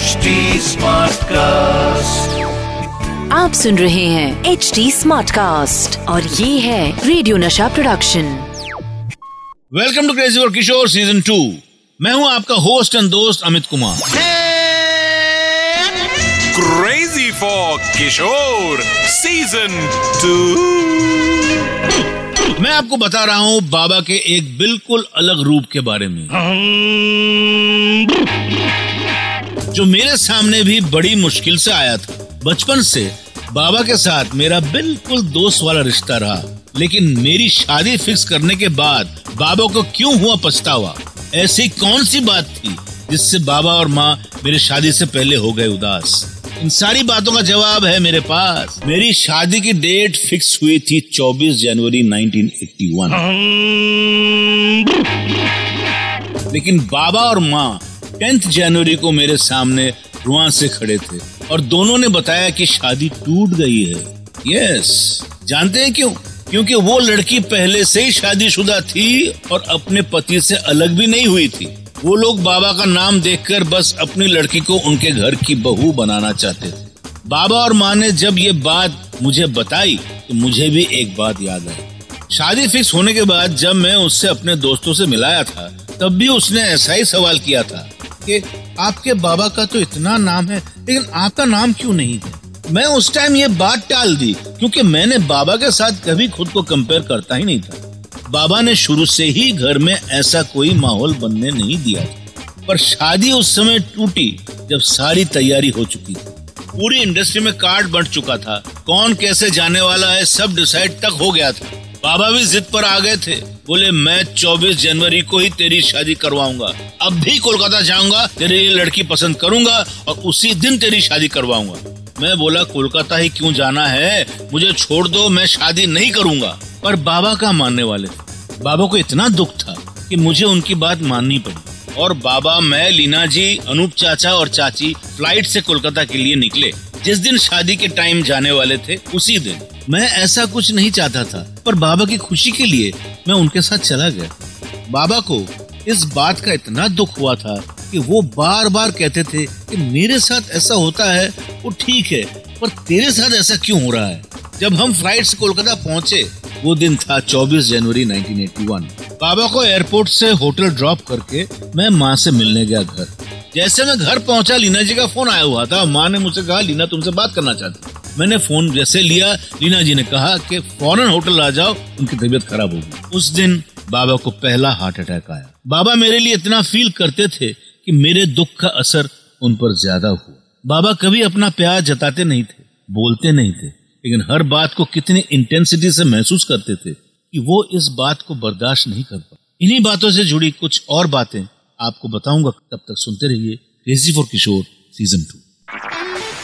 HD Smartcast. आप सुन रहे हैं एच डी स्मार्ट कास्ट और ये है radio Nasha production welcome to crazy for Kishore season two मैं हूँ आपका होस्ट एंड दोस्त Amit Kumar. Crazy for Kishore season two मैं आपको बता रहा हूँ बाबा के एक बिल्कुल अलग रूप के बारे में। जो मेरे सामने भी बड़ी मुश्किल से आया था। बचपन से बाबा के साथ मेरा बिल्कुल दोस्त वाला रिश्ता रहा लेकिन मेरी शादी फिक्स करने के बाद बाबा को क्यों हुआ पछतावा? ऐसी कौन सी बात थी जिससे बाबा और माँ मेरी शादी से पहले हो गए उदास? इन सारी बातों का जवाब है मेरे पास। मेरी शादी की डेट फिक्स हुई थी 24 जनवरी 1981 लेकिन बाबा और माँ टेंथ जनवरी को मेरे सामने रुआ से खड़े थे और दोनों ने बताया कि शादी टूट गई है। यस जानते हैं क्यों? क्योंकि वो लड़की पहले से ही शादीशुदा थी और अपने पति से अलग भी नहीं हुई थी। वो लोग बाबा का नाम देखकर बस अपनी लड़की को उनके घर की बहू बनाना चाहते थे। बाबा और माँ ने जब ये बात मुझे बताई तो मुझे भी एक बात याद आई। शादी फिक्स होने के बाद जब मैं उससे अपने दोस्तों से मिलाया था, तब भी उसने ऐसा ही सवाल किया था कि आपके बाबा का तो इतना नाम है, लेकिन आपका नाम क्यों नहीं है? मैं उस टाइम ये बात टाल दी, क्योंकि मैंने बाबा के साथ कभी खुद को कंपेयर करता ही नहीं था। बाबा ने शुरू से ही घर में ऐसा कोई माहौल बनने नहीं दिया पर शादी उस समय टूटी, जब सारी तैयारी हो चुकी थी। पूरी इंडस्ट्री में कार्ड बंट चुका था, कौन कैसे जाने वाला है, सब डिसाइड तक हो गया था। बाबा भी जिद पर आ गए थे। बोले, मैं 24 जनवरी को ही तेरी शादी करवाऊँगा। अब भी कोलकाता जाऊँगा, तेरे लड़की पसंद करूँगा और उसी दिन तेरी शादी करवाऊँगा। मैं बोला, कोलकाता ही क्यों जाना है? मुझे छोड़ दो, मैं शादी नहीं करूँगा। पर बाबा का मानने वाले थे। बाबा को इतना दुख था कि मुझे उनकी बात माननी पड़ी। और बाबा, मैं, लीना जी, अनूप चाचा और चाची फ़्लाइट से कोलकाता के लिए निकले। जिस दिन शादी के टाइम जाने वाले थे, उसी दिन। मैं ऐसा कुछ नहीं चाहता था, पर बाबा की खुशी के लिए मैं उनके साथ चला गया। बाबा को इस बात का इतना दुख हुआ था कि वो बार बार कहते थे कि मेरे साथ ऐसा होता है, वो ठीक है, पर तेरे साथ ऐसा क्यों हो रहा है? जब हम फ़्लाइट से कोलकाता पहुँचे, वो दिन था 24 जनवरी 1981 बाबा को एयरपोर्ट से होटल ड्रॉप करके मैं माँ से मिलने गया घर। जैसे मैं घर पहुँचा, लीना जी का फ़ोन आया हुआ था। माँ ने मुझसे कहा, लीना, तुमसे बात करना चाहती। मैंने फ़ोन जैसे लिया। लीना जी ने कहा कि फ़ौरन होटल आ जाओ, उनकी तबीयत खराब होगी। उस दिन बाबा को पहला हार्ट अटैक आया। बाबा मेरे लिए इतना फील करते थे कि मेरे दुख का असर उन पर ज़्यादा हुआ। बाबा कभी अपना प्यार जताते नहीं थे, बोलते नहीं थे, लेकिन हर बात को कितनी इंटेंसिटी से महसूस करते थे कि वो इस बात को बर्दाश्त नहीं कर पा इन्हीं बातों से जुड़ी कुछ और बातें आपको बताऊँगा। तब तक सुनते रहिए crazy for Kishore season two